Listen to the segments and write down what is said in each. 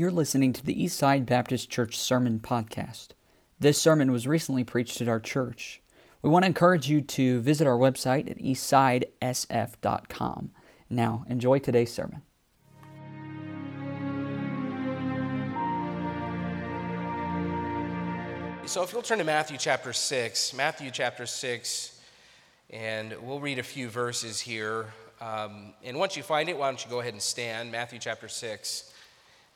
You're listening to the Eastside Baptist Church Sermon Podcast. This sermon was recently preached at our church. We want to encourage you to visit our website at eastsidesf.com. Now, enjoy today's sermon. So, if you'll turn to Matthew chapter 6, Matthew chapter 6, and we'll read a few verses here. Um, and once you find it, why don't you go ahead and stand? Matthew chapter 6.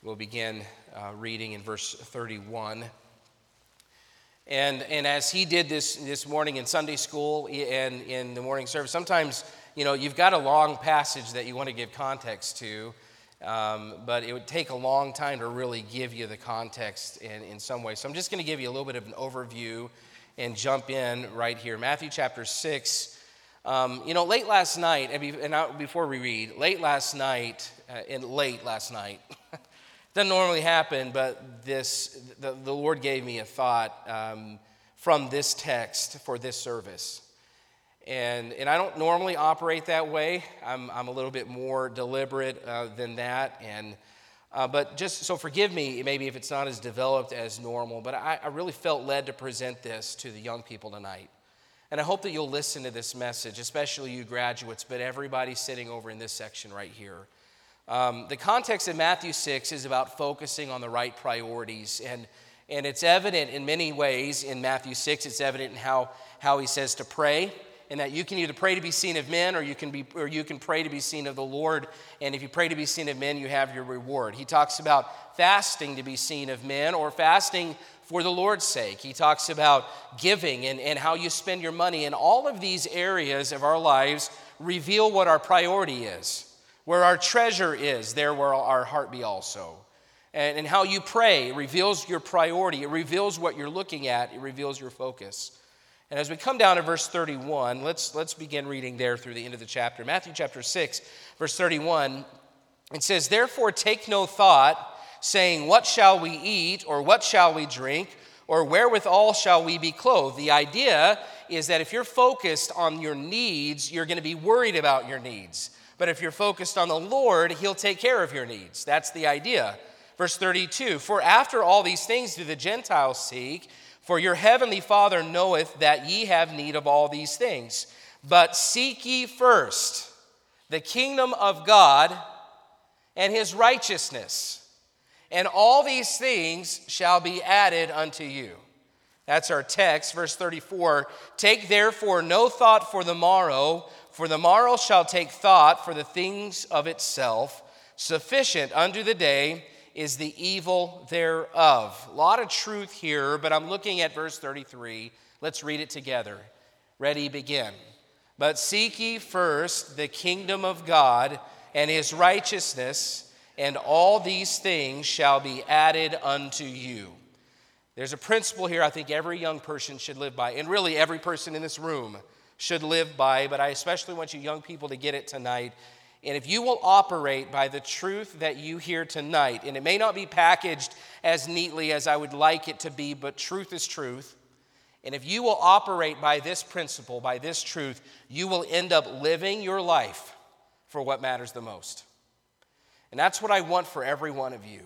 We'll begin uh, reading in verse 31. And, and as he did this this morning in Sunday school and in the morning service, sometimes you know you've got a long passage that you want to give context to, um, but it would take a long time to really give you the context in, in some way. So I'm just going to give you a little bit of an overview and jump in right here. Matthew chapter 6 um, you know, late last night, and, before we read, late last night, uh, and late last night, doesn't normally happen, but this, the, the Lord gave me a thought um, from this text for this service. And, and I don't normally operate that way. I'm, I'm a little bit more deliberate uh, than that. And, uh, but just so forgive me, maybe if it's not as developed as normal, but I, I really felt led to present this to the young people tonight. And I hope that you'll listen to this message, especially you graduates, but everybody sitting over in this section right here. Um, the context of Matthew 6 is about focusing on the right priorities. And, and it's evident in many ways in Matthew 6. It's evident in how, how he says to pray, and that you can either pray to be seen of men or you, can be, or you can pray to be seen of the Lord. And if you pray to be seen of men, you have your reward. He talks about fasting to be seen of men or fasting for the Lord's sake. He talks about giving and, and how you spend your money. And all of these areas of our lives reveal what our priority is. Where our treasure is, there will our heart be also. And, and how you pray reveals your priority, it reveals what you're looking at, it reveals your focus. And as we come down to verse 31, let's, let's begin reading there through the end of the chapter. Matthew chapter 6, verse 31, it says, Therefore take no thought saying, What shall we eat, or what shall we drink, or wherewithal shall we be clothed? The idea is that if you're focused on your needs, you're going to be worried about your needs. But if you're focused on the Lord, He'll take care of your needs. That's the idea. Verse 32 For after all these things do the Gentiles seek, for your heavenly Father knoweth that ye have need of all these things. But seek ye first the kingdom of God and His righteousness and all these things shall be added unto you. That's our text, verse 34. Take therefore no thought for the morrow, for the morrow shall take thought for the things of itself. Sufficient unto the day is the evil thereof. A lot of truth here, but I'm looking at verse 33. Let's read it together. Ready, begin. But seek ye first the kingdom of God and his righteousness and all these things shall be added unto you. There's a principle here I think every young person should live by, and really every person in this room should live by, but I especially want you young people to get it tonight. And if you will operate by the truth that you hear tonight, and it may not be packaged as neatly as I would like it to be, but truth is truth. And if you will operate by this principle, by this truth, you will end up living your life for what matters the most. And that's what I want for every one of you.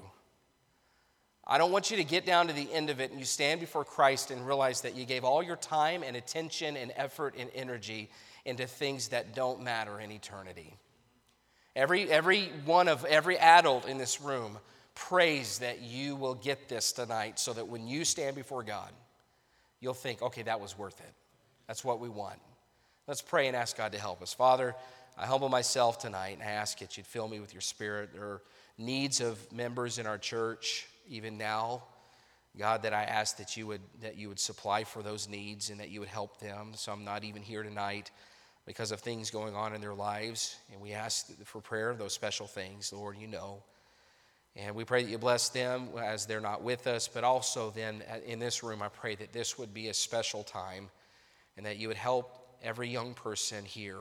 I don't want you to get down to the end of it and you stand before Christ and realize that you gave all your time and attention and effort and energy into things that don't matter in eternity. Every, every one of every adult in this room prays that you will get this tonight so that when you stand before God, you'll think, okay, that was worth it. That's what we want. Let's pray and ask God to help us. Father, I humble myself tonight and I ask that you'd fill me with your spirit. There are needs of members in our church, even now. God, that I ask that you would that you would supply for those needs and that you would help them. Some not even here tonight because of things going on in their lives. And we ask for prayer those special things, Lord, you know. And we pray that you bless them as they're not with us, but also then in this room, I pray that this would be a special time and that you would help every young person here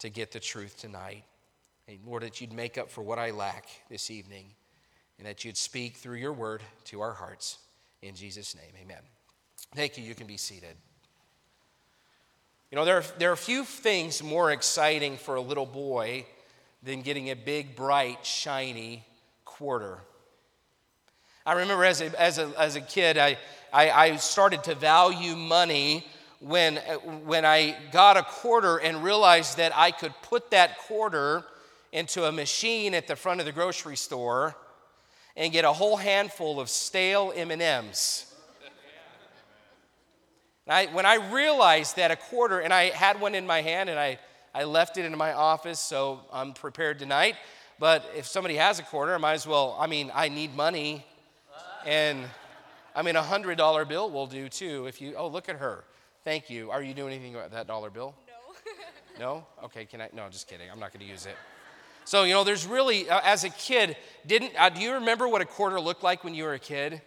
to get the truth tonight. And Lord, that you'd make up for what I lack this evening and that you'd speak through your word to our hearts. In Jesus' name, amen. Thank you. You can be seated. You know, there are, there are few things more exciting for a little boy than getting a big, bright, shiny quarter. I remember as a, as a, as a kid, I, I, I started to value money when, when I got a quarter and realized that I could put that quarter into a machine at the front of the grocery store and get a whole handful of stale M&Ms. I, when I realized that a quarter, and I had one in my hand and I, I left it in my office, so I'm prepared tonight. But if somebody has a quarter, I might as well, I mean, I need money. And I mean, a $100 bill will do too. If you, oh, look at her. Thank you. Are you doing anything about that dollar bill? No. no? Okay, can I? No, just kidding. I'm not going to use it. So, you know, there's really, uh, as a kid, didn't, uh, do you remember what a quarter looked like when you were a kid?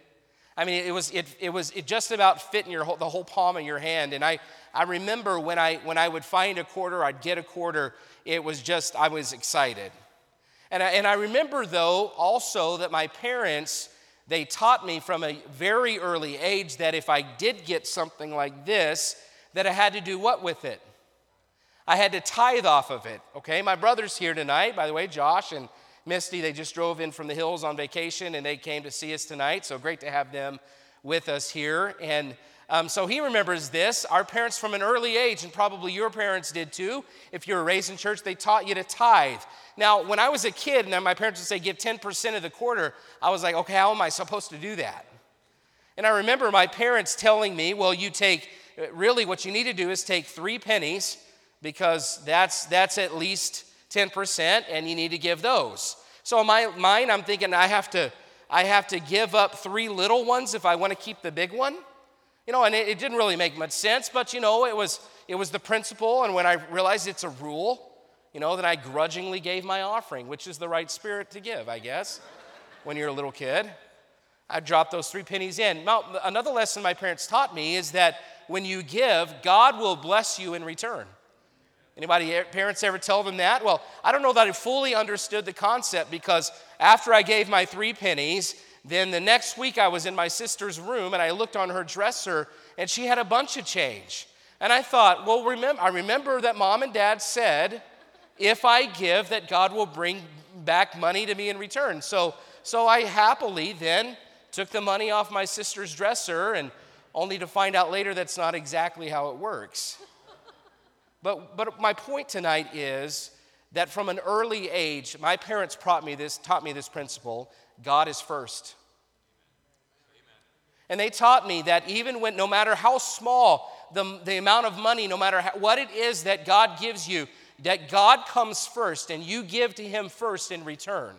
I mean, it was, it, it was it just about fit in your whole, the whole palm of your hand. And I, I remember when I, when I would find a quarter, I'd get a quarter, it was just, I was excited. And I, and I remember, though, also that my parents, they taught me from a very early age that if I did get something like this, that I had to do what with it? I had to tithe off of it, okay? My brother's here tonight, by the way, Josh and Misty, they just drove in from the hills on vacation and they came to see us tonight. So great to have them with us here. And um, so he remembers this. Our parents from an early age, and probably your parents did too, if you were raised in church, they taught you to tithe. Now, when I was a kid and my parents would say, give 10% of the quarter, I was like, okay, how am I supposed to do that? And I remember my parents telling me, well, you take, really what you need to do is take three pennies because that's, that's at least 10%, and you need to give those. So in my mind, I'm thinking I have to, I have to give up three little ones if I want to keep the big one. You know, and it, it didn't really make much sense, but you know, it was, it was the principle, and when I realized it's a rule, you know, then I grudgingly gave my offering, which is the right spirit to give, I guess, when you're a little kid. I dropped those three pennies in. Now, another lesson my parents taught me is that when you give, God will bless you in return. Anybody parents ever tell them that? Well, I don't know that I fully understood the concept because after I gave my three pennies, then the next week I was in my sister's room and I looked on her dresser and she had a bunch of change. And I thought, well, remember, I remember that mom and dad said, if I give, that God will bring back money to me in return. So, so I happily then took the money off my sister's dresser and only to find out later that's not exactly how it works. But, but my point tonight is that from an early age, my parents taught me this, taught me this principle God is first. And they taught me that even when, no matter how small the, the amount of money, no matter how, what it is that God gives you, that God comes first and you give to Him first in return.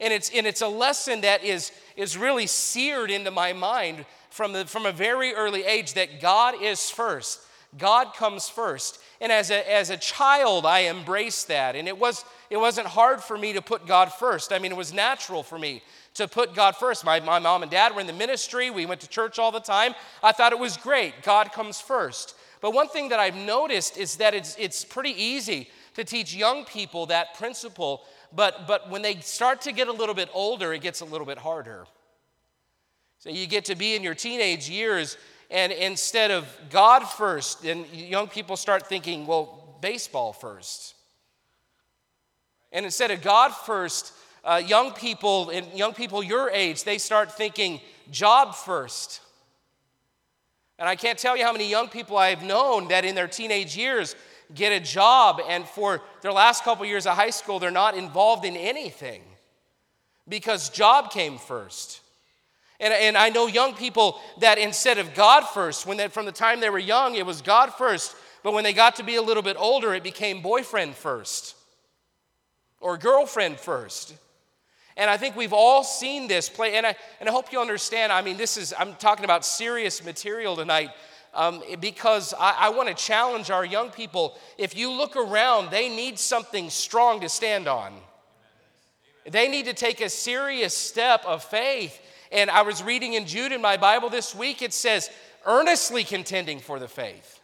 And it's, and it's a lesson that is, is really seared into my mind from, the, from a very early age that God is first. God comes first. And as a, as a child, I embraced that. And it, was, it wasn't hard for me to put God first. I mean, it was natural for me to put God first. My, my mom and dad were in the ministry, we went to church all the time. I thought it was great. God comes first. But one thing that I've noticed is that it's, it's pretty easy to teach young people that principle, but, but when they start to get a little bit older, it gets a little bit harder. So you get to be in your teenage years, and instead of God first, then young people start thinking, well, baseball first. And instead of God first, uh, young people and young people your age, they start thinking job first. And I can't tell you how many young people I've known that in their teenage years get a job, and for their last couple years of high school, they're not involved in anything because job came first. And, and I know young people that instead of God first, when they, from the time they were young, it was God first, but when they got to be a little bit older, it became boyfriend first or girlfriend first. And I think we've all seen this play, and I, and I hope you understand. I mean, this is, I'm talking about serious material tonight um, because I, I want to challenge our young people. If you look around, they need something strong to stand on. They need to take a serious step of faith and I was reading in Jude in my Bible this week, it says, earnestly contending for the faith.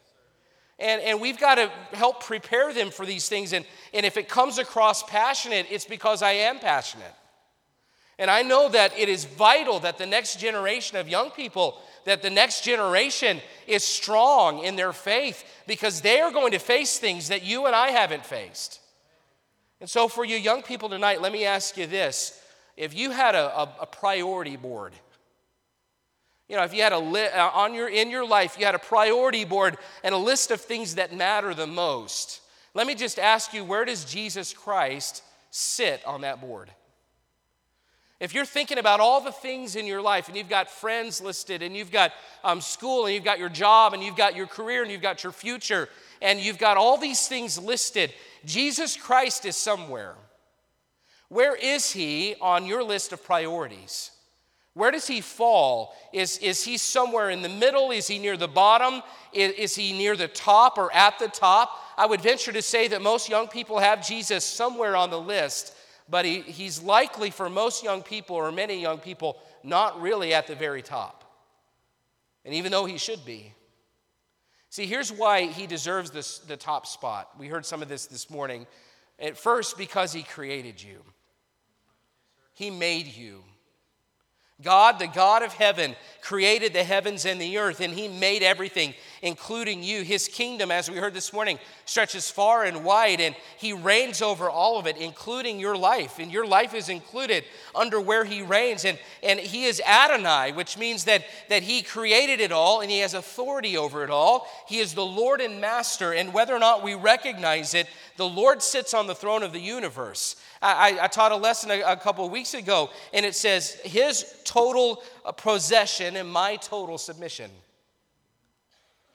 And, and we've got to help prepare them for these things. And, and if it comes across passionate, it's because I am passionate. And I know that it is vital that the next generation of young people, that the next generation is strong in their faith because they are going to face things that you and I haven't faced. And so, for you young people tonight, let me ask you this if you had a, a, a priority board, You know, if you had a li- uh, on your in your life, you had a priority board and a list of things that matter the most. Let me just ask you, where does Jesus Christ sit on that board? If you're thinking about all the things in your life and you've got friends listed and you've got um, school and you've got your job and you've got your career and you've got your future and you've got all these things listed, Jesus Christ is somewhere. Where is he on your list of priorities? Where does he fall? Is, is he somewhere in the middle? Is he near the bottom? Is, is he near the top or at the top? I would venture to say that most young people have Jesus somewhere on the list but he, he's likely for most young people or many young people not really at the very top. And even though he should be. See, here's why he deserves this, the top spot. We heard some of this this morning. At first, because he created you, he made you. God, the God of heaven, created the heavens and the earth, and He made everything, including you. His kingdom, as we heard this morning, stretches far and wide, and He reigns over all of it, including your life. And your life is included under where He reigns. And, and He is Adonai, which means that, that He created it all and He has authority over it all. He is the Lord and Master, and whether or not we recognize it, the Lord sits on the throne of the universe. I, I taught a lesson a, a couple of weeks ago, and it says, His total uh, possession and my total submission.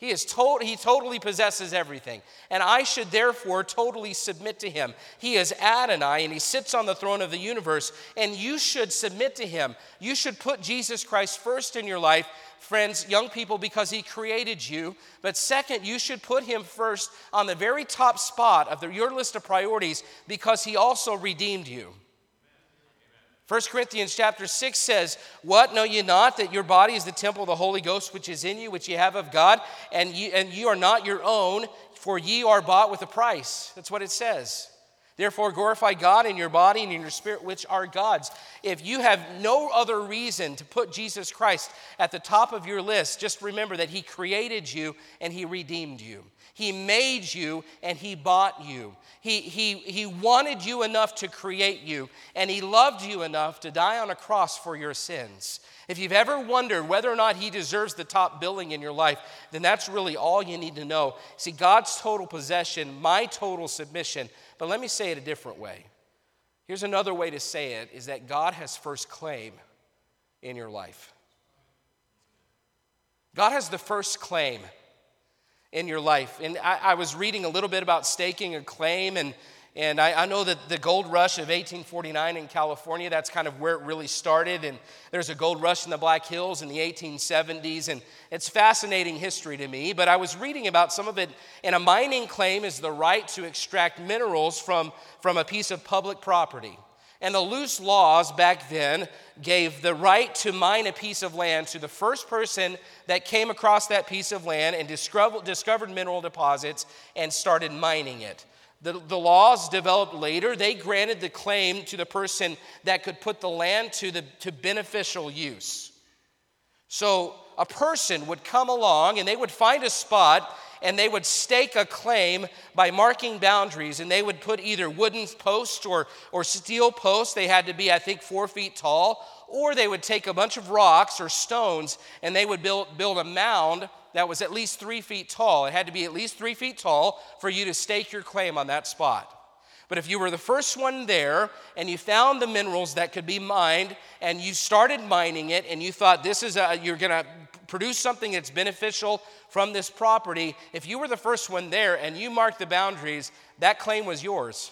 He is to- he totally possesses everything. And I should therefore totally submit to him. He is Adonai and he sits on the throne of the universe. And you should submit to him. You should put Jesus Christ first in your life friends, young people, because He created you. But second, you should put Him first on the very top spot of the, your list of priorities because He also redeemed you. 1 Corinthians chapter 6 says, What know ye not that your body is the temple of the Holy Ghost which is in you, which ye have of God, and ye, and ye are not your own, for ye are bought with a price. That's what it says. Therefore, glorify God in your body and in your spirit, which are God's. If you have no other reason to put Jesus Christ at the top of your list, just remember that He created you and He redeemed you. He made you and He bought you. He, he, he wanted you enough to create you, and He loved you enough to die on a cross for your sins. If you've ever wondered whether or not He deserves the top billing in your life, then that's really all you need to know. See, God's total possession, my total submission, but let me say it a different way. Here's another way to say it is that God has first claim in your life. God has the first claim in your life. And I, I was reading a little bit about staking a claim, and and I, I, know that the gold rush of 1849 in California, that's kind of where it really started. And there's a gold rush in the Black Hills in the 1870s. And it's fascinating history to me. But I was reading about some of it. And a mining claim is the right to extract minerals from, from a piece of public property. And the loose laws back then gave the right to mine a piece of land to the first person that came across that piece of land and discovered mineral deposits and started mining it. The, the laws developed later, they granted the claim to the person that could put the land to, the, to beneficial use. So a person would come along and they would find a spot and they would stake a claim by marking boundaries and they would put either wooden posts or, or steel posts they had to be i think four feet tall or they would take a bunch of rocks or stones and they would build, build a mound that was at least three feet tall. It had to be at least three feet tall for you to stake your claim on that spot. But if you were the first one there and you found the minerals that could be mined and you started mining it and you thought this is a, you're going to produce something that's beneficial from this property, if you were the first one there and you marked the boundaries, that claim was yours.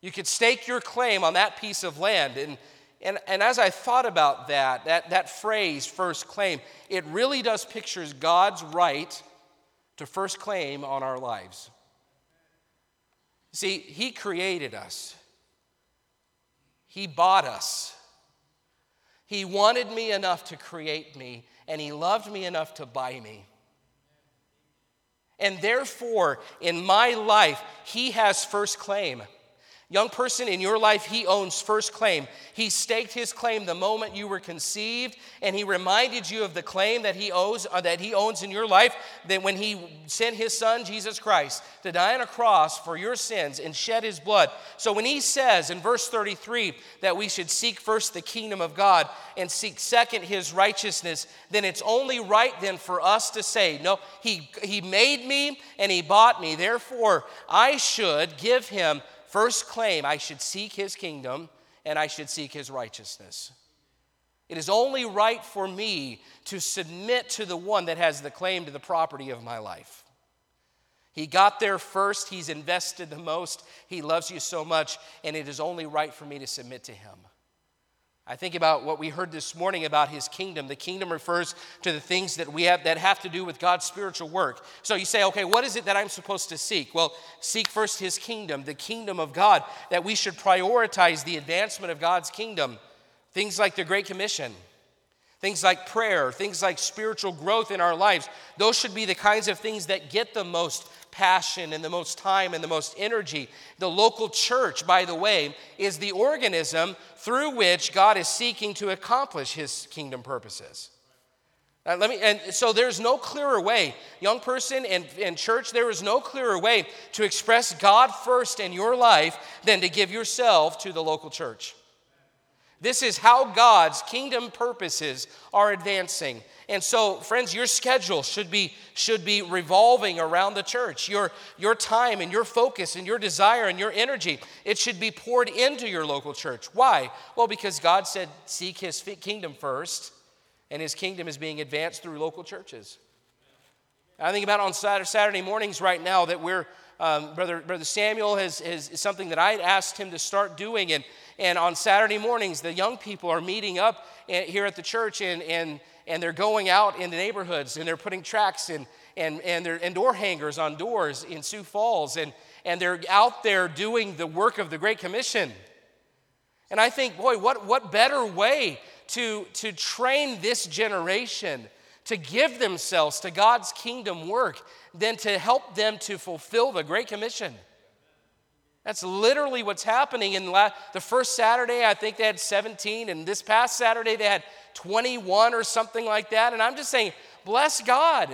You could stake your claim on that piece of land. And and, and as I thought about that, that, that phrase, first claim, it really does pictures God's right to first claim on our lives. See, He created us, He bought us. He wanted me enough to create me, and He loved me enough to buy me. And therefore, in my life, He has first claim. Young person in your life, he owns first claim. He staked his claim the moment you were conceived, and he reminded you of the claim that he owes uh, that he owns in your life. That when he sent his son Jesus Christ to die on a cross for your sins and shed his blood. So when he says in verse 33 that we should seek first the kingdom of God and seek second his righteousness, then it's only right then for us to say, no, he he made me and he bought me. Therefore, I should give him First claim I should seek his kingdom and I should seek his righteousness. It is only right for me to submit to the one that has the claim to the property of my life. He got there first, he's invested the most, he loves you so much, and it is only right for me to submit to him. I think about what we heard this morning about his kingdom. The kingdom refers to the things that we have that have to do with God's spiritual work. So you say, okay, what is it that I'm supposed to seek? Well, seek first his kingdom, the kingdom of God, that we should prioritize the advancement of God's kingdom. Things like the Great Commission, things like prayer, things like spiritual growth in our lives. Those should be the kinds of things that get the most passion and the most time and the most energy. The local church, by the way, is the organism through which God is seeking to accomplish his kingdom purposes. Let me, and so there's no clearer way, young person and, and church, there is no clearer way to express God first in your life than to give yourself to the local church. This is how God's kingdom purposes are advancing. And so, friends, your schedule should be, should be revolving around the church. Your, your time and your focus and your desire and your energy, it should be poured into your local church. Why? Well, because God said, seek his kingdom first, and his kingdom is being advanced through local churches. I think about on Saturday mornings right now that we're, um, Brother, Brother Samuel has, has, is something that I had asked him to start doing. And and on Saturday mornings, the young people are meeting up eh, here at the church and, and, and they're going out in the neighborhoods and they're putting tracks and, and, and, they're, and door hangers on doors in Sioux Falls. And, and they're out there doing the work of the Great Commission. And I think, boy, what, what better way to, to train this generation to give themselves to God's kingdom work than to help them to fulfill the Great Commission? That's literally what's happening. In the first Saturday, I think they had 17, and this past Saturday, they had 21 or something like that. And I'm just saying, bless God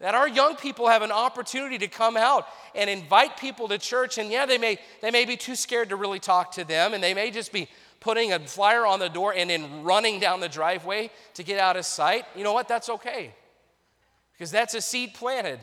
that our young people have an opportunity to come out and invite people to church. And yeah, they may, they may be too scared to really talk to them, and they may just be putting a flyer on the door and then running down the driveway to get out of sight. You know what? That's okay. Because that's a seed planted.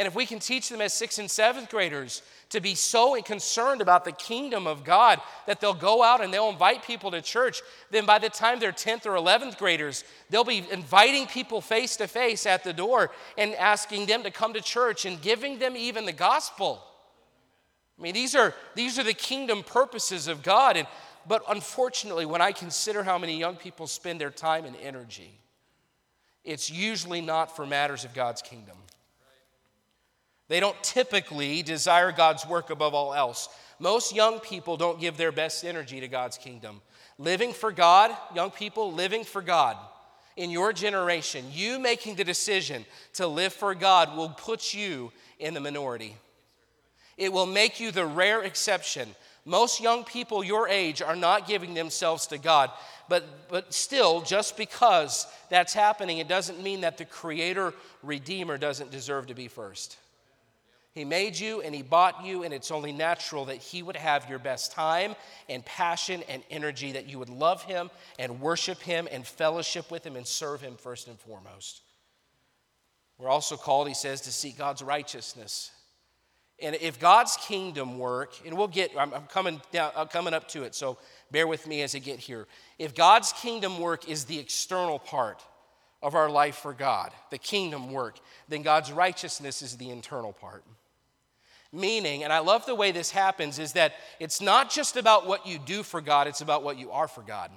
And if we can teach them as sixth and seventh graders to be so concerned about the kingdom of God that they'll go out and they'll invite people to church, then by the time they're 10th or 11th graders, they'll be inviting people face to face at the door and asking them to come to church and giving them even the gospel. I mean, these are, these are the kingdom purposes of God. And, but unfortunately, when I consider how many young people spend their time and energy, it's usually not for matters of God's kingdom. They don't typically desire God's work above all else. Most young people don't give their best energy to God's kingdom. Living for God, young people, living for God in your generation, you making the decision to live for God will put you in the minority. It will make you the rare exception. Most young people your age are not giving themselves to God. But, but still, just because that's happening, it doesn't mean that the Creator, Redeemer doesn't deserve to be first. He made you and He bought you, and it's only natural that He would have your best time and passion and energy, that you would love Him and worship Him and fellowship with Him and serve Him first and foremost. We're also called, He says, to seek God's righteousness. And if God's kingdom work, and we'll get, I'm, I'm coming, down, I'm coming up to it, so bear with me as I get here. If God's kingdom work is the external part of our life for God, the kingdom work, then God's righteousness is the internal part. Meaning, and I love the way this happens, is that it's not just about what you do for God, it's about what you are for God.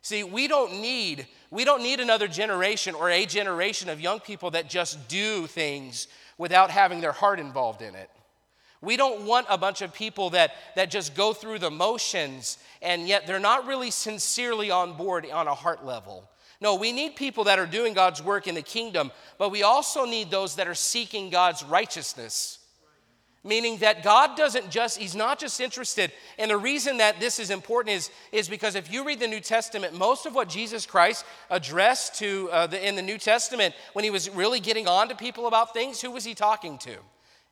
See, we don't need we don't need another generation or a generation of young people that just do things without having their heart involved in it. We don't want a bunch of people that, that just go through the motions and yet they're not really sincerely on board on a heart level. No, we need people that are doing God's work in the kingdom, but we also need those that are seeking God's righteousness. Meaning that God doesn't just, He's not just interested. And the reason that this is important is, is because if you read the New Testament, most of what Jesus Christ addressed to uh, the, in the New Testament, when He was really getting on to people about things, who was He talking to?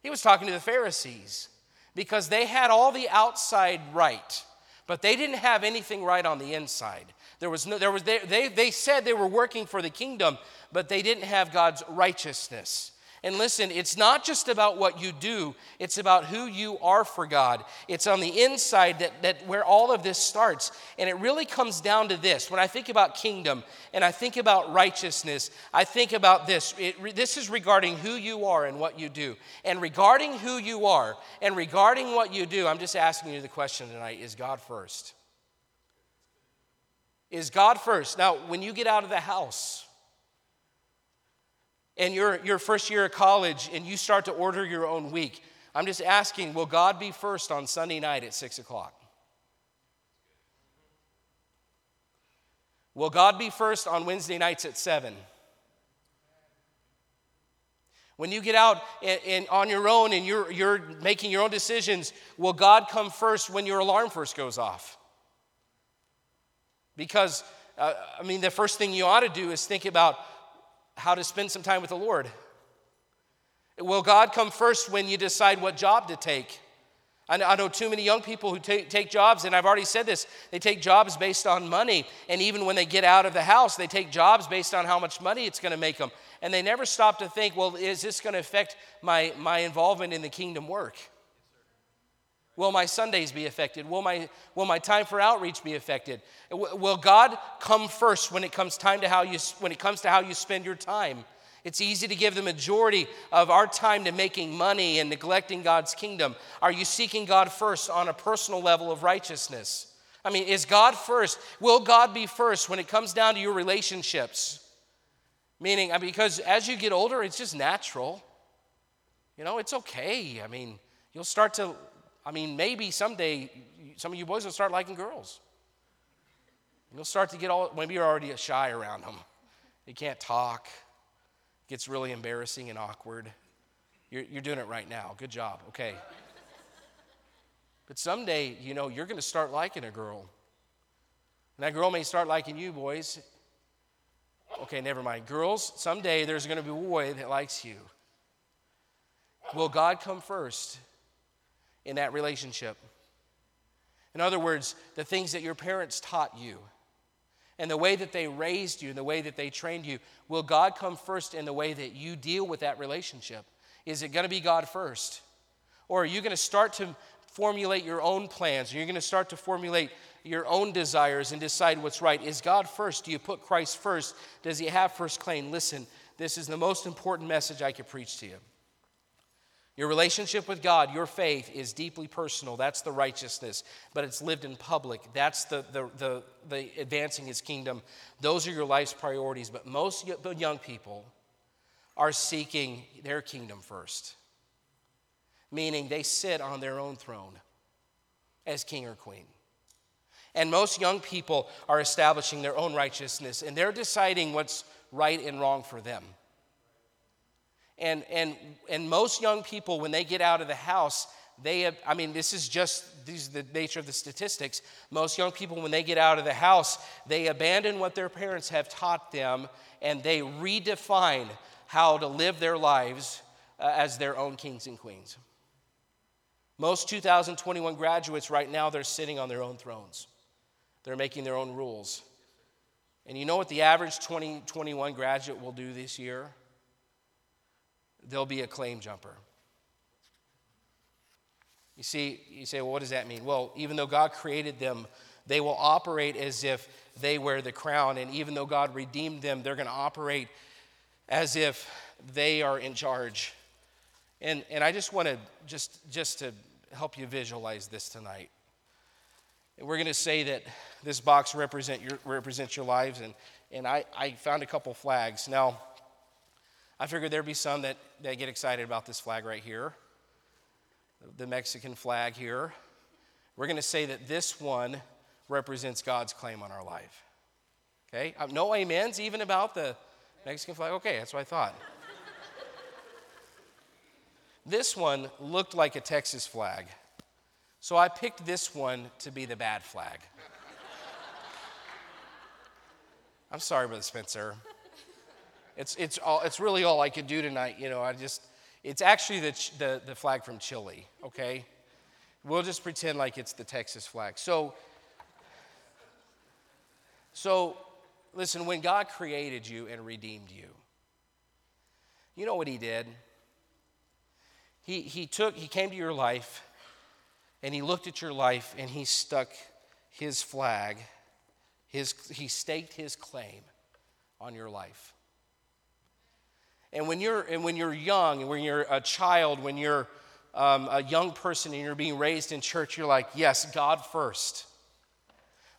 He was talking to the Pharisees because they had all the outside right, but they didn't have anything right on the inside. There was no, there was, they, they, they said they were working for the kingdom, but they didn't have God's righteousness. And listen, it's not just about what you do, it's about who you are for God. It's on the inside that, that where all of this starts. And it really comes down to this. When I think about kingdom and I think about righteousness, I think about this. It, this is regarding who you are and what you do. And regarding who you are and regarding what you do, I'm just asking you the question tonight is God first? Is God first? Now, when you get out of the house, and you're your first year of college and you start to order your own week, I'm just asking, will God be first on Sunday night at 6 o'clock? Will God be first on Wednesday nights at 7? When you get out and, and, on your own and you're, you're making your own decisions, will God come first when your alarm first goes off? Because, uh, I mean, the first thing you ought to do is think about how to spend some time with the Lord? Will God come first when you decide what job to take? I know too many young people who take, take, jobs, and I've already said this, they take jobs based on money. And even when they get out of the house, they take jobs based on how much money it's going to make them. And they never stop to think, well, is this going to affect my, my involvement in the kingdom work? Will my Sundays be affected? Will my, will my time for outreach be affected? Will God come first when it comes time to how you when it comes to how you spend your time? It's easy to give the majority of our time to making money and neglecting God's kingdom. Are you seeking God first on a personal level of righteousness? I mean, is God first? Will God be first when it comes down to your relationships? Meaning, I mean, because as you get older, it's just natural. You know, it's okay. I mean, you'll start to I mean, maybe someday some of you boys will start liking girls. You'll start to get all, maybe you're already shy around them. You can't talk. It gets really embarrassing and awkward. You're, you're doing it right now. Good job. Okay. But someday, you know, you're going to start liking a girl. And that girl may start liking you, boys. Okay, never mind. Girls, someday there's going to be a boy that likes you. Will God come first? In that relationship. In other words, the things that your parents taught you and the way that they raised you and the way that they trained you, will God come first in the way that you deal with that relationship? Is it going to be God first? Or are you going to start to formulate your own plans? Are you going to start to formulate your own desires and decide what's right? Is God first? Do you put Christ first? Does he have first claim? Listen, this is the most important message I could preach to you. Your relationship with God, your faith is deeply personal. That's the righteousness, but it's lived in public. That's the, the, the, the advancing his kingdom. Those are your life's priorities. But most young people are seeking their kingdom first, meaning they sit on their own throne as king or queen. And most young people are establishing their own righteousness and they're deciding what's right and wrong for them. And, and, and most young people, when they get out of the house, they have, I mean, this is just this is the nature of the statistics. Most young people, when they get out of the house, they abandon what their parents have taught them and they redefine how to live their lives uh, as their own kings and queens. Most 2021 graduates right now, they're sitting on their own thrones. They're making their own rules. And you know what the average 2021 graduate will do this year? They'll be a claim jumper. You see, you say, well, what does that mean? Well, even though God created them, they will operate as if they wear the crown. And even though God redeemed them, they're going to operate as if they are in charge. And, and I just want to, just, just to help you visualize this tonight. we're going to say that this box represent your, represents your lives. And, and I, I found a couple flags. Now, I figured there'd be some that, that get excited about this flag right here, the Mexican flag here. We're going to say that this one represents God's claim on our life. Okay? Uh, no amens even about the Mexican flag? Okay, that's what I thought. This one looked like a Texas flag. So I picked this one to be the bad flag. I'm sorry, Brother Spencer. It's, it's, all, it's really all I could do tonight. You know, I just, it's actually the, the, the flag from Chile, okay? We'll just pretend like it's the Texas flag. So, so listen, when God created you and redeemed you, you know what He did? He, he took, He came to your life and He looked at your life and He stuck His flag, his, He staked His claim on your life. And when you're, and when you're young, when you're a child, when you're um, a young person and you're being raised in church, you're like, yes, God first.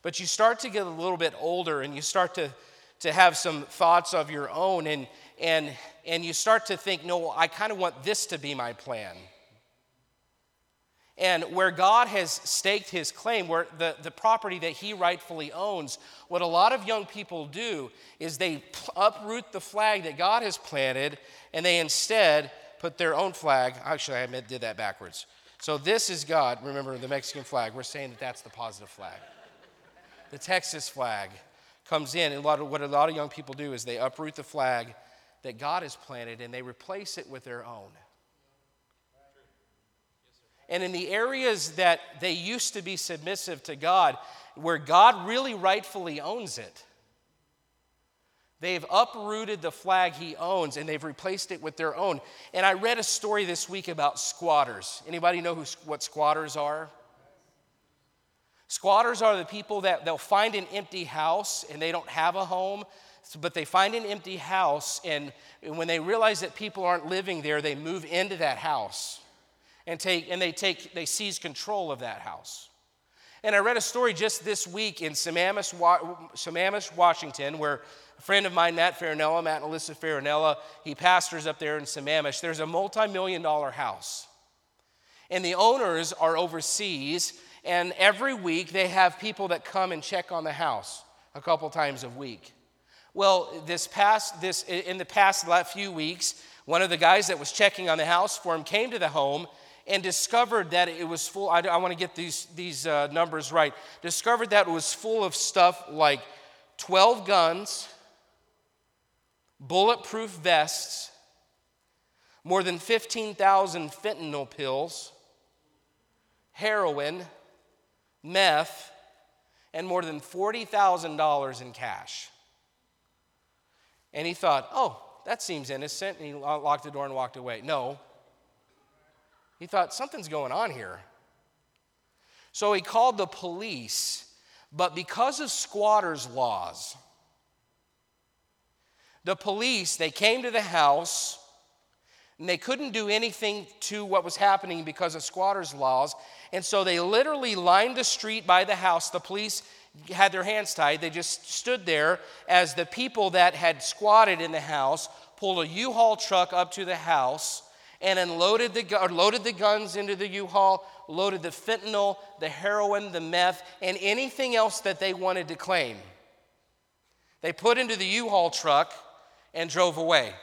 But you start to get a little bit older and you start to, to have some thoughts of your own, and, and, and you start to think, no, I kind of want this to be my plan. And where God has staked his claim, where the, the property that he rightfully owns, what a lot of young people do is they uproot the flag that God has planted and they instead put their own flag. Actually, I did that backwards. So this is God. Remember the Mexican flag. We're saying that that's the positive flag. The Texas flag comes in, and a of, what a lot of young people do is they uproot the flag that God has planted and they replace it with their own. And in the areas that they used to be submissive to God, where God really rightfully owns it, They've uprooted the flag he owns and they've replaced it with their own. And I read a story this week about squatters. Anybody know who, what squatters are? Squatters are the people that they'll find an empty house and they don't have a home, but they find an empty house and when they realize that people aren't living there, they move into that house and take and they take they seize control of that house. And I read a story just this week in Sammamish, Washington, where a friend of mine, Matt Farinella, Matt and Alyssa Farinella, he pastors up there in Sammamish. There's a multi million dollar house. And the owners are overseas, and every week they have people that come and check on the house a couple times a week. Well, this past, this, in the past few weeks, one of the guys that was checking on the house for him came to the home and discovered that it was full. I, I want to get these, these uh, numbers right. Discovered that it was full of stuff like 12 guns, bulletproof vests, more than 15,000 fentanyl pills, heroin, meth, and more than $40,000 in cash. And he thought, oh, that seems innocent. And he locked the door and walked away. No, he thought, something's going on here. So he called the police, but because of squatters' laws, the police, they came to the house and they couldn't do anything to what was happening because of squatters' laws. And so they literally lined the street by the house. The police had their hands tied. They just stood there as the people that had squatted in the house pulled a U Haul truck up to the house and unloaded the, or loaded the guns into the U-Haul, loaded the fentanyl, the heroin, the meth, and anything else that they wanted to claim. They put into the U-Haul truck and drove away.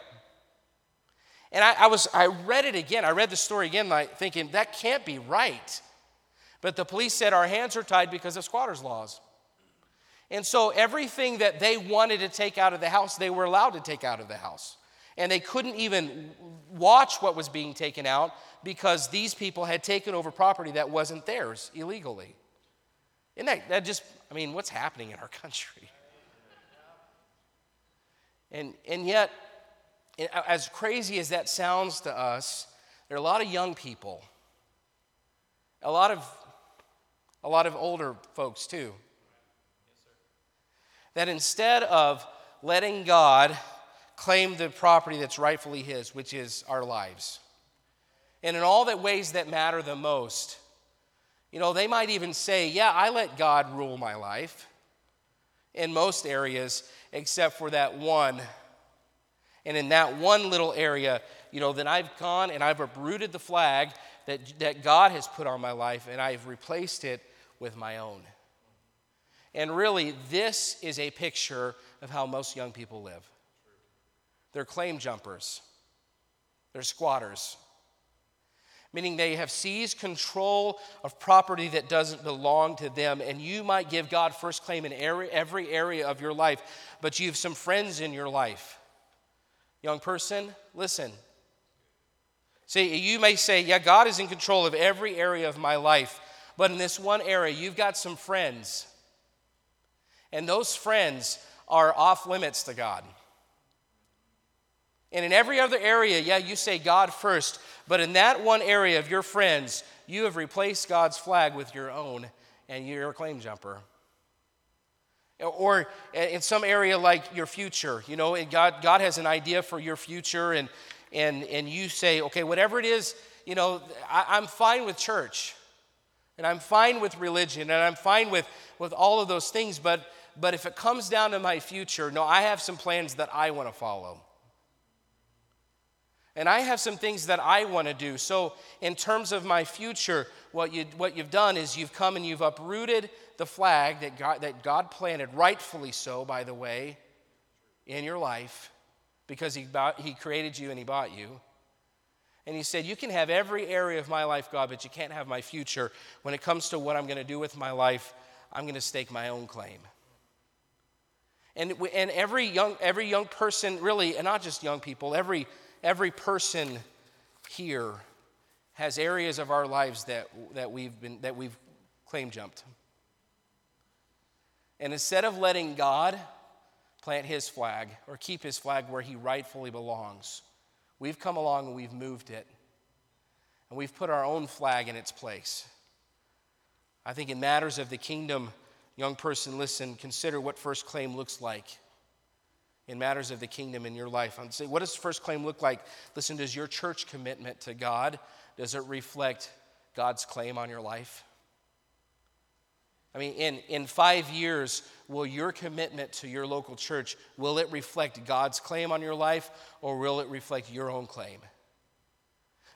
And I, I, was, I read it again. I read the story again, like, thinking that can't be right. But the police said our hands are tied because of squatters' laws. And so everything that they wanted to take out of the house, they were allowed to take out of the house and they couldn't even watch what was being taken out because these people had taken over property that wasn't theirs illegally. And that, that just, I mean, what's happening in our country? And, and yet, as crazy as that sounds to us, there are a lot of young people, a lot of, a lot of older folks too, that instead of letting God claim the property that's rightfully his, which is our lives. And in all the ways that matter the most, you know, they might even say, Yeah, I let God rule my life in most areas, except for that one. And in that one little area, you know, then I've gone and I've uprooted the flag that, that God has put on my life and I've replaced it with my own. And really, this is a picture of how most young people live. They're claim jumpers, they're squatters. meaning they have seized control of property that doesn't belong to them. And you might give God first claim in every area of your life, but you have some friends in your life. Young person, listen. See, you may say, Yeah, God is in control of every area of my life, but in this one area, you've got some friends. And those friends are off limits to God. And in every other area, yeah, you say God first, but in that one area of your friends, you have replaced God's flag with your own, and you're a claim jumper. Or in some area like your future, you know, God, God has an idea for your future, and, and, and you say, okay, whatever it is, you know, I, I'm fine with church, and I'm fine with religion, and I'm fine with, with all of those things, but, but if it comes down to my future, no, I have some plans that I want to follow. And I have some things that I want to do. So, in terms of my future, what, you, what you've done is you've come and you've uprooted the flag that God, that God planted, rightfully so, by the way, in your life, because he, bought, he created you and He bought you. And He said, You can have every area of my life, God, but you can't have my future. When it comes to what I'm going to do with my life, I'm going to stake my own claim. And, and every, young, every young person, really, and not just young people, every every person here has areas of our lives that, that, we've, been, that we've claim jumped. And instead of letting God plant his flag or keep his flag where he rightfully belongs, we've come along and we've moved it. And we've put our own flag in its place. I think in matters of the kingdom, young person, listen, consider what first claim looks like in matters of the kingdom in your life. I'm saying, what does first claim look like? Listen, does your church commitment to God, does it reflect God's claim on your life? I mean, in, in five years, will your commitment to your local church, will it reflect God's claim on your life or will it reflect your own claim?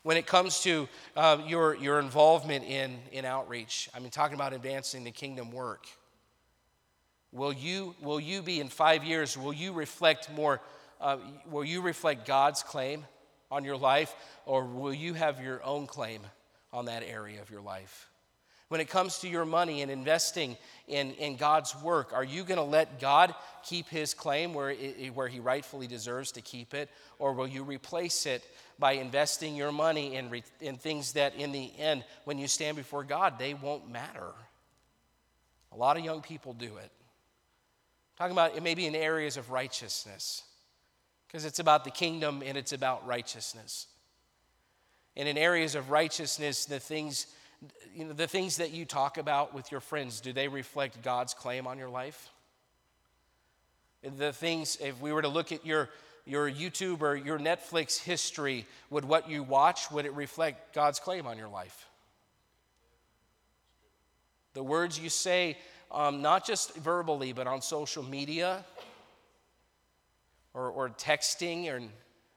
When it comes to uh, your, your involvement in, in outreach, I mean, talking about advancing the kingdom work, Will you, will you be in five years, will you reflect more, uh, will you reflect God's claim on your life, or will you have your own claim on that area of your life? When it comes to your money and investing in, in God's work, are you going to let God keep his claim where, it, where he rightfully deserves to keep it? Or will you replace it by investing your money in, in things that, in the end, when you stand before God, they won't matter? A lot of young people do it. Talking about it maybe in areas of righteousness, because it's about the kingdom and it's about righteousness. And in areas of righteousness, the things, you know, the things that you talk about with your friends, do they reflect God's claim on your life? The things, if we were to look at your, your YouTube or your Netflix history, would what you watch, would it reflect God's claim on your life? The words you say um, not just verbally, but on social media or, or texting or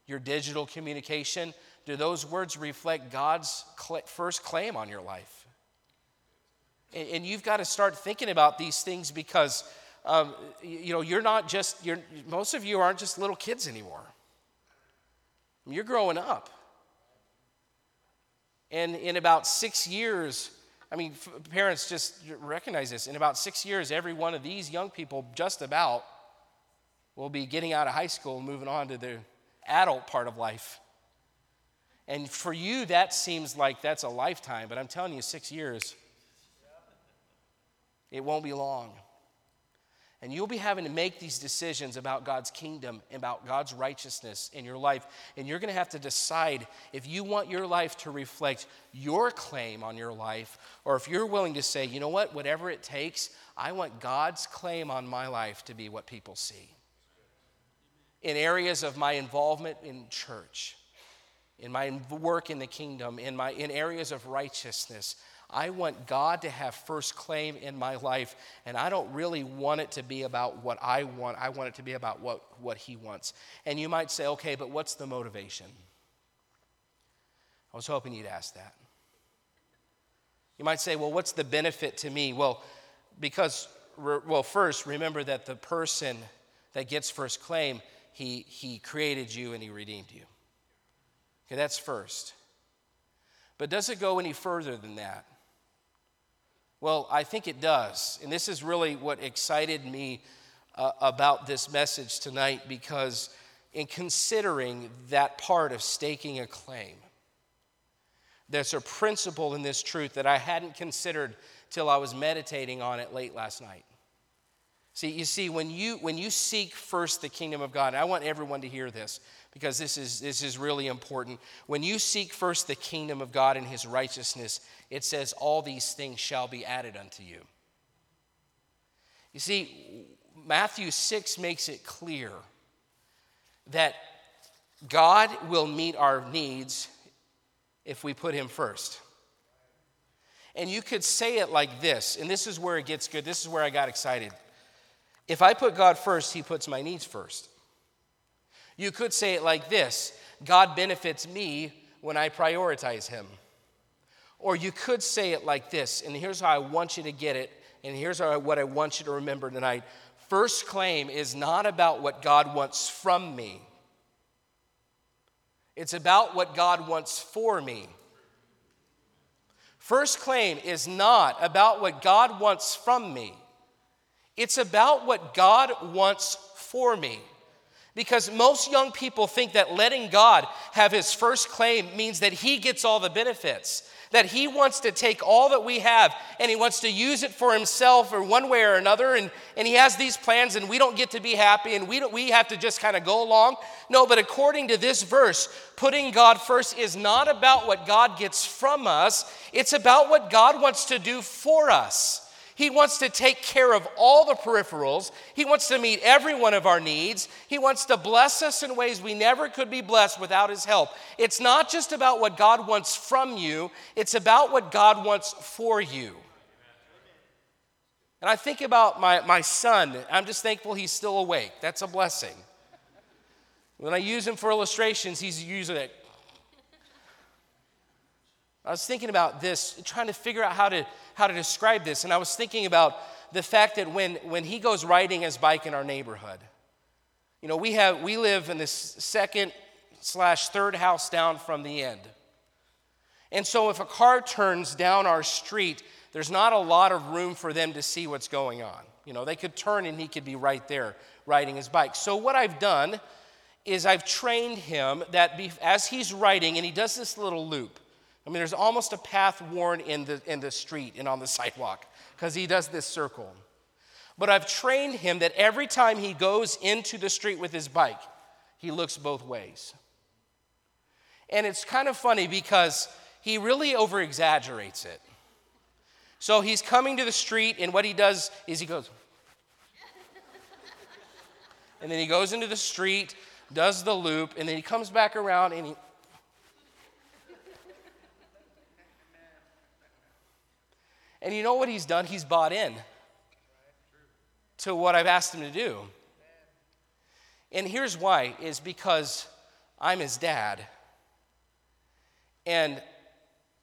your digital communication? Do those words reflect God's cl- first claim on your life? And, and, you've got to start thinking about these things because, um, you know, you're not just, you're, most of you aren't just little kids anymore. You're growing up. And in about six years, I mean, parents just recognize this. In about six years, every one of these young people, just about, will be getting out of high school and moving on to the adult part of life. And for you, that seems like that's a lifetime, but I'm telling you, six years, it won't be long. And you'll be having to make these decisions about God's kingdom, about God's righteousness in your life. And you're going to have to decide if you want your life to reflect your claim on your life, or if you're willing to say, you know what, whatever it takes, I want God's claim on my life to be what people see. In areas of my involvement in church, in my work in the kingdom, in, my, in areas of righteousness, I want God to have first claim in my life, and I don't really want it to be about what I want. I want it to be about what, what He wants. And you might say, okay, but what's the motivation? I was hoping you'd ask that. You might say, well, what's the benefit to me? Well, because, well, first, remember that the person that gets first claim, he, he created you and he redeemed you. Okay, that's first. But does it go any further than that? Well, I think it does. And this is really what excited me uh, about this message tonight because, in considering that part of staking a claim, there's a principle in this truth that I hadn't considered till I was meditating on it late last night. See, you see, when you when you seek first the kingdom of God, I want everyone to hear this because this is this is really important. When you seek first the kingdom of God and his righteousness, it says all these things shall be added unto you. You see, Matthew 6 makes it clear that God will meet our needs if we put him first. And you could say it like this, and this is where it gets good. This is where I got excited. If I put God first, he puts my needs first. You could say it like this God benefits me when I prioritize him. Or you could say it like this, and here's how I want you to get it, and here's what I want you to remember tonight. First claim is not about what God wants from me, it's about what God wants for me. First claim is not about what God wants from me, it's about what God wants for me. Because most young people think that letting God have his first claim means that he gets all the benefits that he wants to take all that we have and he wants to use it for himself or one way or another and, and he has these plans and we don't get to be happy and we, don't, we have to just kind of go along. No but according to this verse putting god first is not about what god gets from us it's about what god wants to do for us he wants to take care of all the peripherals. He wants to meet every one of our needs. He wants to bless us in ways we never could be blessed without His help. It's not just about what God wants from you, it's about what God wants for you. And I think about my, my son. I'm just thankful he's still awake. That's a blessing. When I use him for illustrations, he's using it I was thinking about this, trying to figure out how to, how to describe this, and I was thinking about the fact that when, when he goes riding his bike in our neighborhood, you know, we, have, we live in this second slash third house down from the end. And so if a car turns down our street, there's not a lot of room for them to see what's going on. You know, they could turn and he could be right there riding his bike. So what I've done is I've trained him that as he's riding, and he does this little loop. I mean, there's almost a path worn in the, in the street and on the sidewalk because he does this circle. But I've trained him that every time he goes into the street with his bike, he looks both ways. And it's kind of funny because he really over exaggerates it. So he's coming to the street, and what he does is he goes, and then he goes into the street, does the loop, and then he comes back around and he And you know what he's done? He's bought in to what I've asked him to do. And here's why is because I'm his dad. And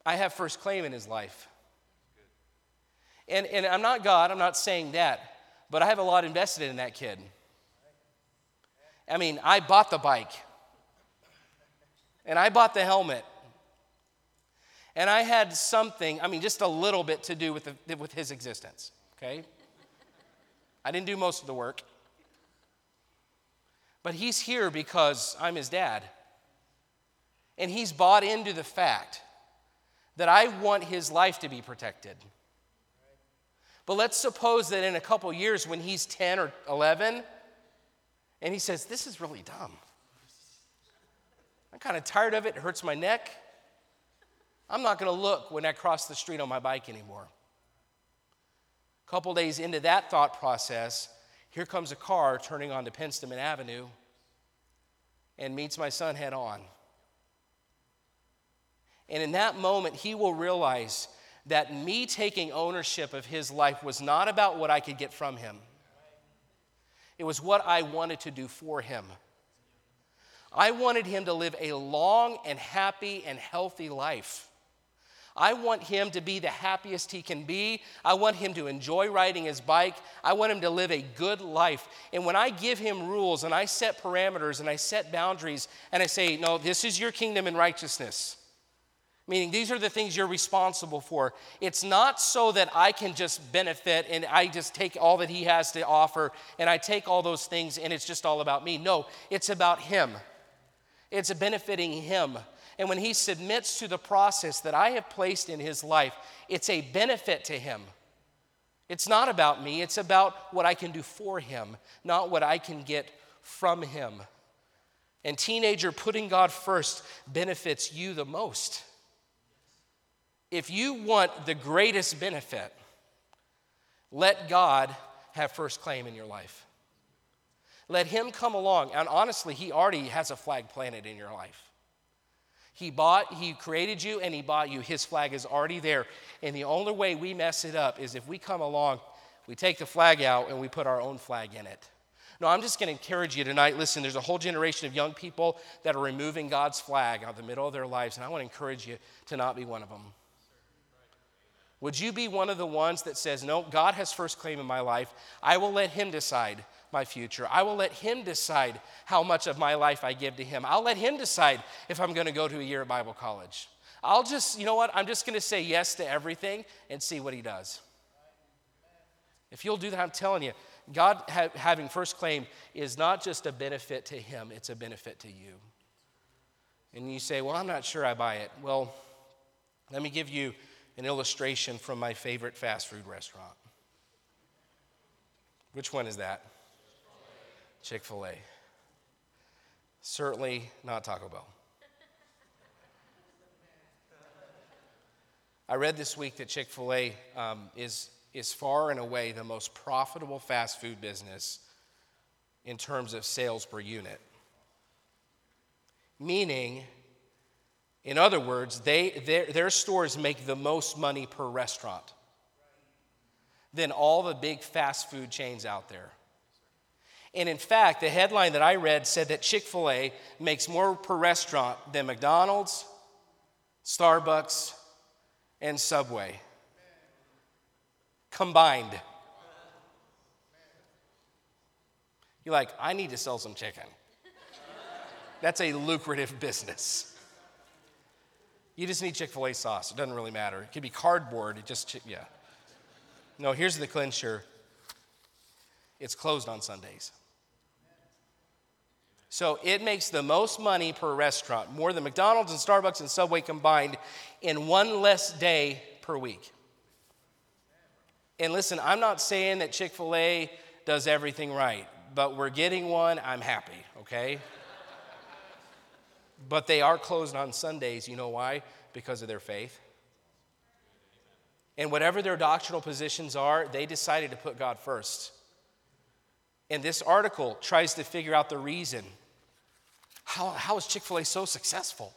I have first claim in his life. And, and I'm not God, I'm not saying that, but I have a lot invested in that kid. I mean, I bought the bike, and I bought the helmet, and I had something, I mean, just a little bit to do with, the, with his existence, okay? I didn't do most of the work. But he's here because I'm his dad. And he's bought into the fact that I want his life to be protected. But let's suppose that in a couple years, when he's 10 or 11, and he says, This is really dumb. I'm kind of tired of it, it hurts my neck. I'm not going to look when I cross the street on my bike anymore. A couple days into that thought process, here comes a car turning onto Penstemon Avenue and meets my son head on. And in that moment, he will realize that me taking ownership of his life was not about what I could get from him, it was what I wanted to do for him. I wanted him to live a long and happy and healthy life. I want him to be the happiest he can be. I want him to enjoy riding his bike. I want him to live a good life. And when I give him rules and I set parameters and I set boundaries and I say, no, this is your kingdom and righteousness, Meaning, these are the things you're responsible for. It's not so that I can just benefit and I just take all that He has to offer and I take all those things and it's just all about me. No, it's about Him. It's benefiting Him. And when He submits to the process that I have placed in His life, it's a benefit to Him. It's not about me, it's about what I can do for Him, not what I can get from Him. And, teenager, putting God first benefits you the most. If you want the greatest benefit, let God have first claim in your life. Let Him come along. And honestly, He already has a flag planted in your life. He bought, He created you, and He bought you. His flag is already there. And the only way we mess it up is if we come along, we take the flag out, and we put our own flag in it. No, I'm just going to encourage you tonight. Listen, there's a whole generation of young people that are removing God's flag out of the middle of their lives, and I want to encourage you to not be one of them. Would you be one of the ones that says, No, God has first claim in my life. I will let Him decide my future. I will let Him decide how much of my life I give to Him. I'll let Him decide if I'm going to go to a year at Bible college. I'll just, you know what? I'm just going to say yes to everything and see what He does. If you'll do that, I'm telling you, God ha- having first claim is not just a benefit to Him, it's a benefit to you. And you say, Well, I'm not sure I buy it. Well, let me give you an illustration from my favorite fast food restaurant. Which one is that? Chick fil A. Certainly not Taco Bell. I read this week that Chick fil A um, is, is far and away the most profitable fast food business in terms of sales per unit. Meaning, in other words, they, their, their stores make the most money per restaurant than all the big fast food chains out there. And in fact, the headline that I read said that Chick fil A makes more per restaurant than McDonald's, Starbucks, and Subway combined. You're like, I need to sell some chicken. That's a lucrative business. You just need Chick fil A sauce. It doesn't really matter. It could be cardboard. It just, yeah. No, here's the clincher it's closed on Sundays. So it makes the most money per restaurant, more than McDonald's and Starbucks and Subway combined, in one less day per week. And listen, I'm not saying that Chick fil A does everything right, but we're getting one. I'm happy, okay? But they are closed on Sundays. You know why? Because of their faith. And whatever their doctrinal positions are, they decided to put God first. And this article tries to figure out the reason. How, how is Chick fil A so successful?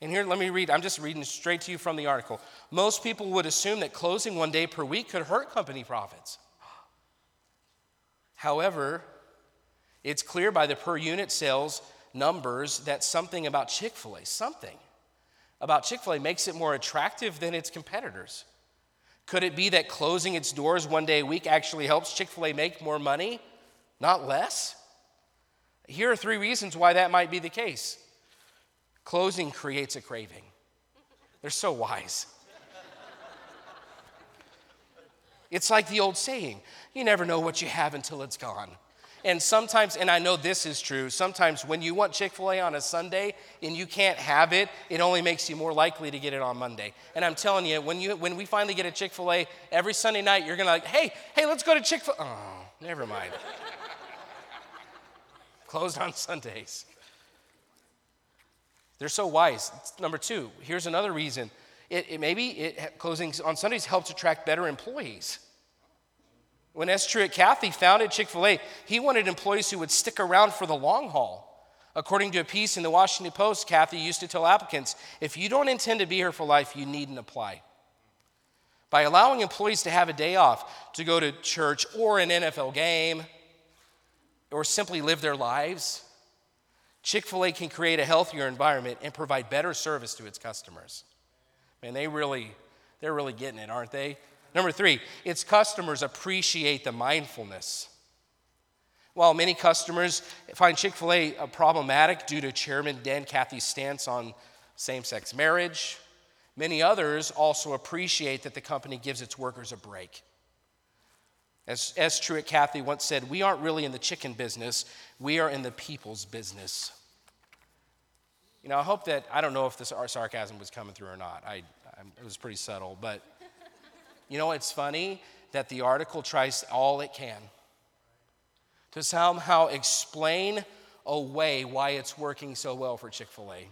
And here, let me read. I'm just reading straight to you from the article. Most people would assume that closing one day per week could hurt company profits. However, it's clear by the per unit sales numbers that something about Chick fil A, something about Chick fil A makes it more attractive than its competitors. Could it be that closing its doors one day a week actually helps Chick fil A make more money, not less? Here are three reasons why that might be the case. Closing creates a craving. They're so wise. It's like the old saying you never know what you have until it's gone. And sometimes, and I know this is true, sometimes when you want Chick fil A on a Sunday and you can't have it, it only makes you more likely to get it on Monday. And I'm telling you, when, you, when we finally get a Chick fil A, every Sunday night you're gonna like, hey, hey, let's go to Chick fil A. Oh, never mind. Closed on Sundays. They're so wise. Number two, here's another reason. It, it maybe it, closing on Sundays helps attract better employees. When S. Truett Cathy founded Chick fil A, he wanted employees who would stick around for the long haul. According to a piece in the Washington Post, Cathy used to tell applicants if you don't intend to be here for life, you needn't apply. By allowing employees to have a day off to go to church or an NFL game or simply live their lives, Chick fil A can create a healthier environment and provide better service to its customers. Man, they really, they're really getting it, aren't they? Number three, its customers appreciate the mindfulness. While many customers find Chick fil A uh, problematic due to Chairman Dan Cathy's stance on same sex marriage, Many others also appreciate that the company gives its workers a break. As S. Truett Cathy once said, we aren't really in the chicken business, we are in the people's business. You know, I hope that, I don't know if this sarcasm was coming through or not. I, I, it was pretty subtle, but you know, it's funny that the article tries all it can to somehow explain away why it's working so well for Chick fil A.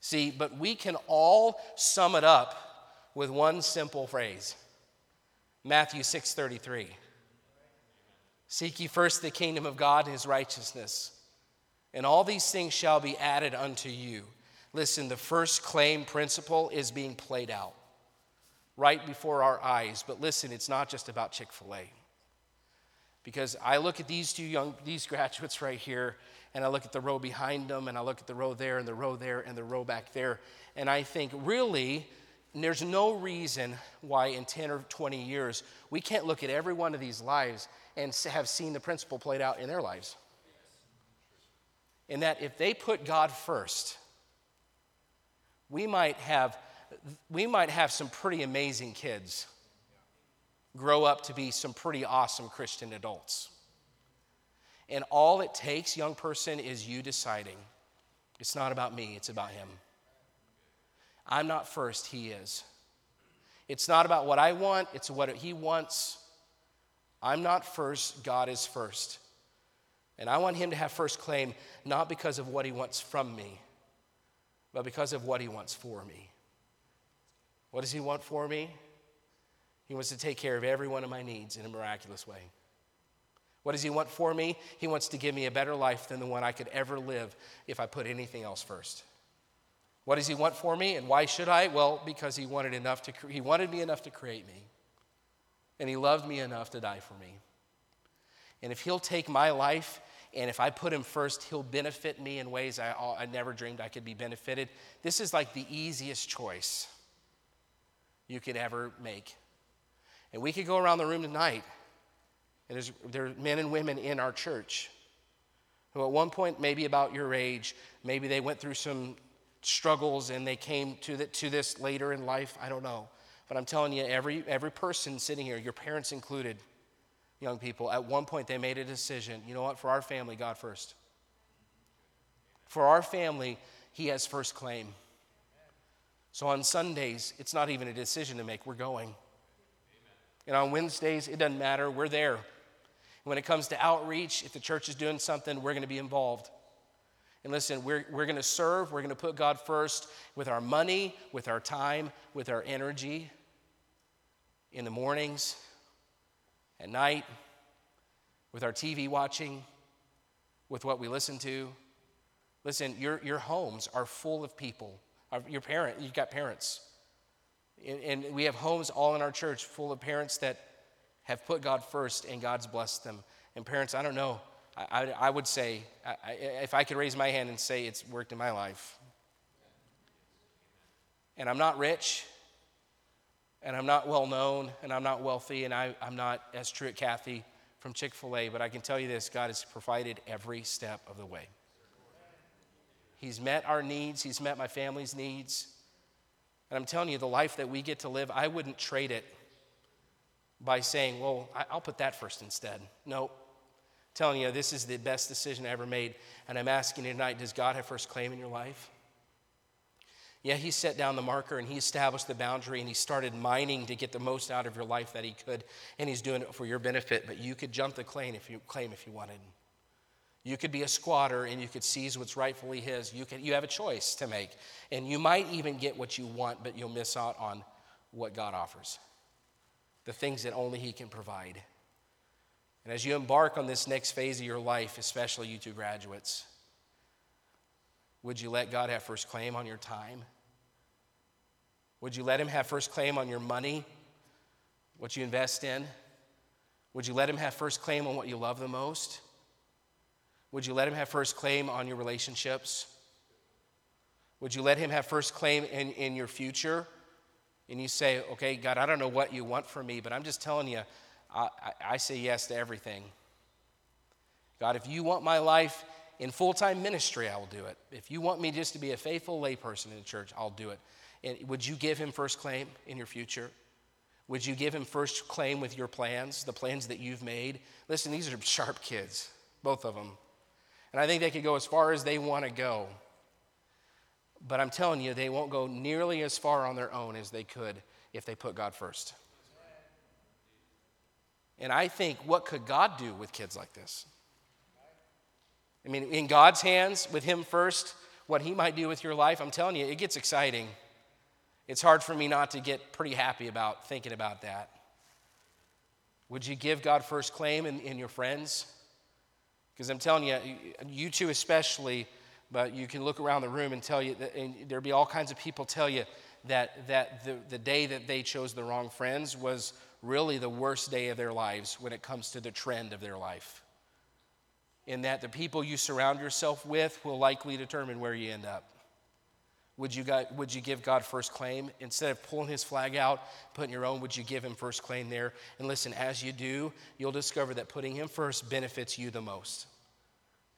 See, but we can all sum it up with one simple phrase Matthew 6:33. Seek ye first the kingdom of God and his righteousness, and all these things shall be added unto you. Listen, the first claim principle is being played out right before our eyes. But listen, it's not just about Chick-fil-A. Because I look at these two young these graduates right here and I look at the row behind them and I look at the row there and the row there and the row back there and I think really and there's no reason why in 10 or 20 years we can't look at every one of these lives and have seen the principle played out in their lives. In that if they put God first, we might have, we might have some pretty amazing kids grow up to be some pretty awesome Christian adults. And all it takes, young person, is you deciding it's not about me, it's about Him. I'm not first, He is. It's not about what I want, it's what He wants. I'm not first, God is first. And I want Him to have first claim, not because of what He wants from me, but because of what He wants for me. What does He want for me? He wants to take care of every one of my needs in a miraculous way. What does He want for me? He wants to give me a better life than the one I could ever live if I put anything else first. What does he want for me and why should I? Well, because he wanted enough to he wanted me enough to create me. And he loved me enough to die for me. And if he'll take my life and if I put him first, he'll benefit me in ways I, I never dreamed I could be benefited. This is like the easiest choice you could ever make. And we could go around the room tonight, and there's, there are men and women in our church who, at one point, maybe about your age, maybe they went through some struggles and they came to, the, to this later in life. I don't know. But I'm telling you, every, every person sitting here, your parents included, young people, at one point they made a decision you know what, for our family, God first. For our family, He has first claim. So on Sundays, it's not even a decision to make, we're going. And on Wednesdays, it doesn't matter, we're there. When it comes to outreach, if the church is doing something, we're going to be involved. And listen, we're, we're going to serve, we're going to put God first with our money, with our time, with our energy in the mornings, at night, with our TV watching, with what we listen to. Listen, your, your homes are full of people. Uh, your parent, you've got parents. And, and we have homes all in our church full of parents that have put God first and God's blessed them. And parents, I don't know I, I, would say, I, if I could raise my hand and say it's worked in my life. And I'm not rich, and I'm not well known, and I'm not wealthy, and I, am not S. Truett Cathy from Chick fil A, but I can tell you this God has provided every step of the way. He's met our needs, He's met my family's needs. And I'm telling you, the life that we get to live, I wouldn't trade it by saying, well, I'll put that first instead. No, telling you this is the best decision I ever made. And I'm asking you tonight does God have first claim in your life? Yeah, he set down the marker and he established the boundary and he started mining to get the most out of your life that he could. And he's doing it for your benefit, but you could jump the claim if you, claim if you wanted. You could be a squatter and you could seize what's rightfully his. You, can, you have a choice to make. And you might even get what you want, but you'll miss out on what God offers the things that only he can provide. And as you embark on this next phase of your life, especially you two graduates, would you let God have first claim on your time? Would you let Him have first claim on your money, what you invest in? Would you let Him have first claim on what you love the most? Would you let Him have first claim on your relationships? Would you let Him have first claim in, in your future? And you say, okay, God, I don't know what you want from me, but I'm just telling you, I, I, say yes to everything. God, if you want my life in full time ministry, I will do it. If you want me just to be a faithful layperson in the church, I'll do it. And would you give him first claim in your future? Would you give him first claim with your plans, the plans that you've made? Listen, these are sharp kids, both of them. And I think they could go as far as they want to go. But I'm telling you, they won't go nearly as far on their own as they could if they put God first. And I think, what could God do with kids like this? I mean, in God's hands, with Him first, what He might do with your life, I'm telling you, it gets exciting. It's hard for me not to get pretty happy about thinking about that. Would you give God first claim in, in your friends? Because I'm telling you, you two especially, but you can look around the room and tell you, that, and there'll be all kinds of people tell you that, that the, the day that they chose the wrong friends was really the worst day of their lives when it comes to the trend of their life. In that the people you surround yourself with will likely determine where you end up. Would you, got, would you give God first claim? Instead of pulling his flag out, putting your own, would you give him first claim there? And listen, as you do, you'll discover that putting him first benefits you the most.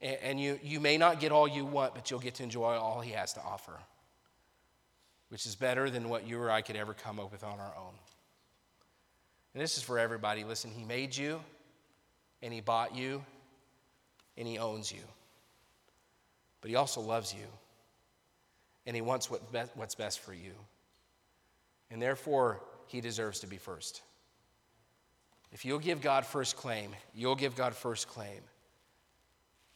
And, and you, you may not get all you want, but you'll get to enjoy all he has to offer, which is better than what you or I could ever come up with on our own. And this is for everybody. Listen, he made you, and he bought you, and he owns you. But he also loves you and He wants what's best for you. And therefore, He deserves to be first. If you'll give God first claim, you'll give God first claim.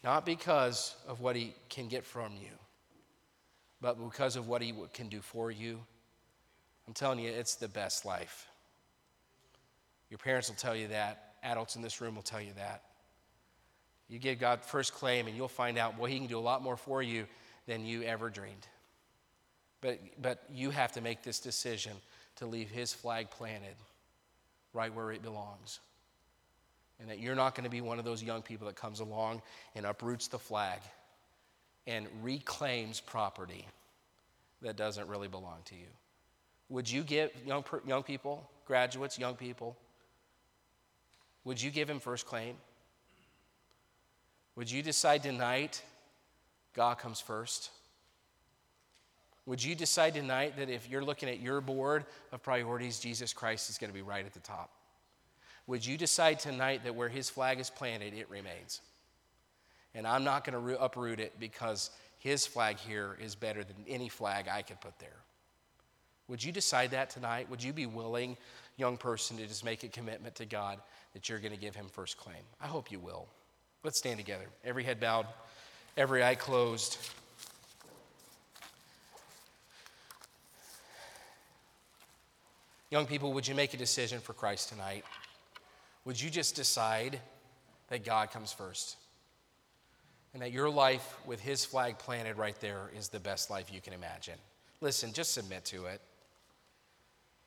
Not because of what He can get from you, but because of what He can do for you. I'm telling you, it's the best life. Your parents will tell you that. Adults in this room will tell you that. You give God first claim, and you'll find out, well, He can do a lot more for you than you ever dreamed. But, but you have to make this decision to leave his flag planted right where it belongs. And that you're not going to be one of those young people that comes along and uproots the flag and reclaims property that doesn't really belong to you. Would you give young, young people, graduates, young people, would you give him first claim? Would you decide tonight God comes first? Would you decide tonight that if you're looking at your board of priorities, Jesus Christ is going to be right at the top? Would you decide tonight that where his flag is planted, it remains? And I'm not going to uproot it because his flag here is better than any flag I could put there. Would you decide that tonight? Would you be willing, young person, to just make a commitment to God that you're going to give him first claim? I hope you will. Let's stand together. Every head bowed, every eye closed. Young people, would you make a decision for Christ tonight? Would you just decide that God comes first? And that your life with His flag planted right there is the best life you can imagine? Listen, just submit to it.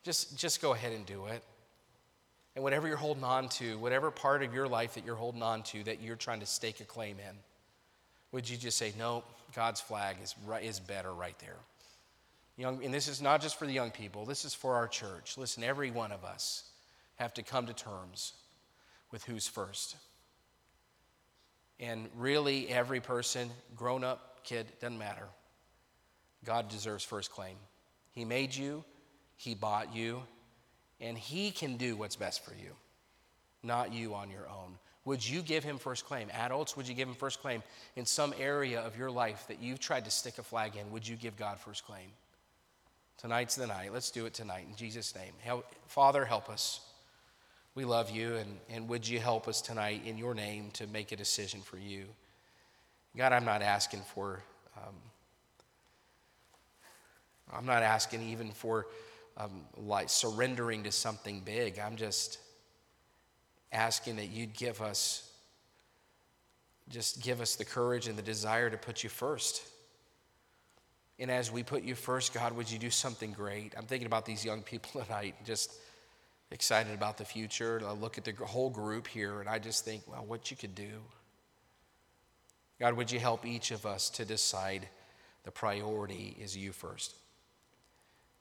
Just, just go ahead and do it. And whatever you're holding on to, whatever part of your life that you're holding on to that you're trying to stake a claim in, would you just say, no, God's flag is, right, is better right there? Young, and this is not just for the young people, this is for our church. Listen, every one of us have to come to terms with who's first. And really, every person, grown up, kid, doesn't matter. God deserves first claim. He made you, He bought you, and He can do what's best for you, not you on your own. Would you give Him first claim? Adults, would you give Him first claim in some area of your life that you've tried to stick a flag in? Would you give God first claim? Tonight's the night. Let's do it tonight in Jesus' name. Help, Father, help us. We love you, and, and would you help us tonight in your name to make a decision for you? God, I'm not asking for, um, I'm not asking even for um, like surrendering to something big. I'm just asking that you'd give us, just give us the courage and the desire to put you first. And as we put you first, God, would you do something great? I'm thinking about these young people tonight, just excited about the future. I look at the whole group here and I just think, well, what you could do. God, would you help each of us to decide the priority is you first?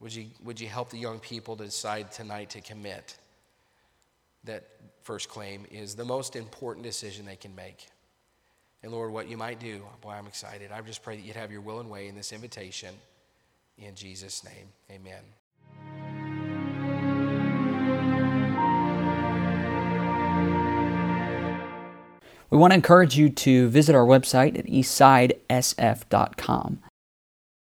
Would you, would you help the young people to decide tonight to commit that first claim is the most important decision they can make? And Lord, what you might do. Boy, I'm excited. I just pray that you'd have your will and way in this invitation. In Jesus' name, amen. We want to encourage you to visit our website at eastsidesf.com.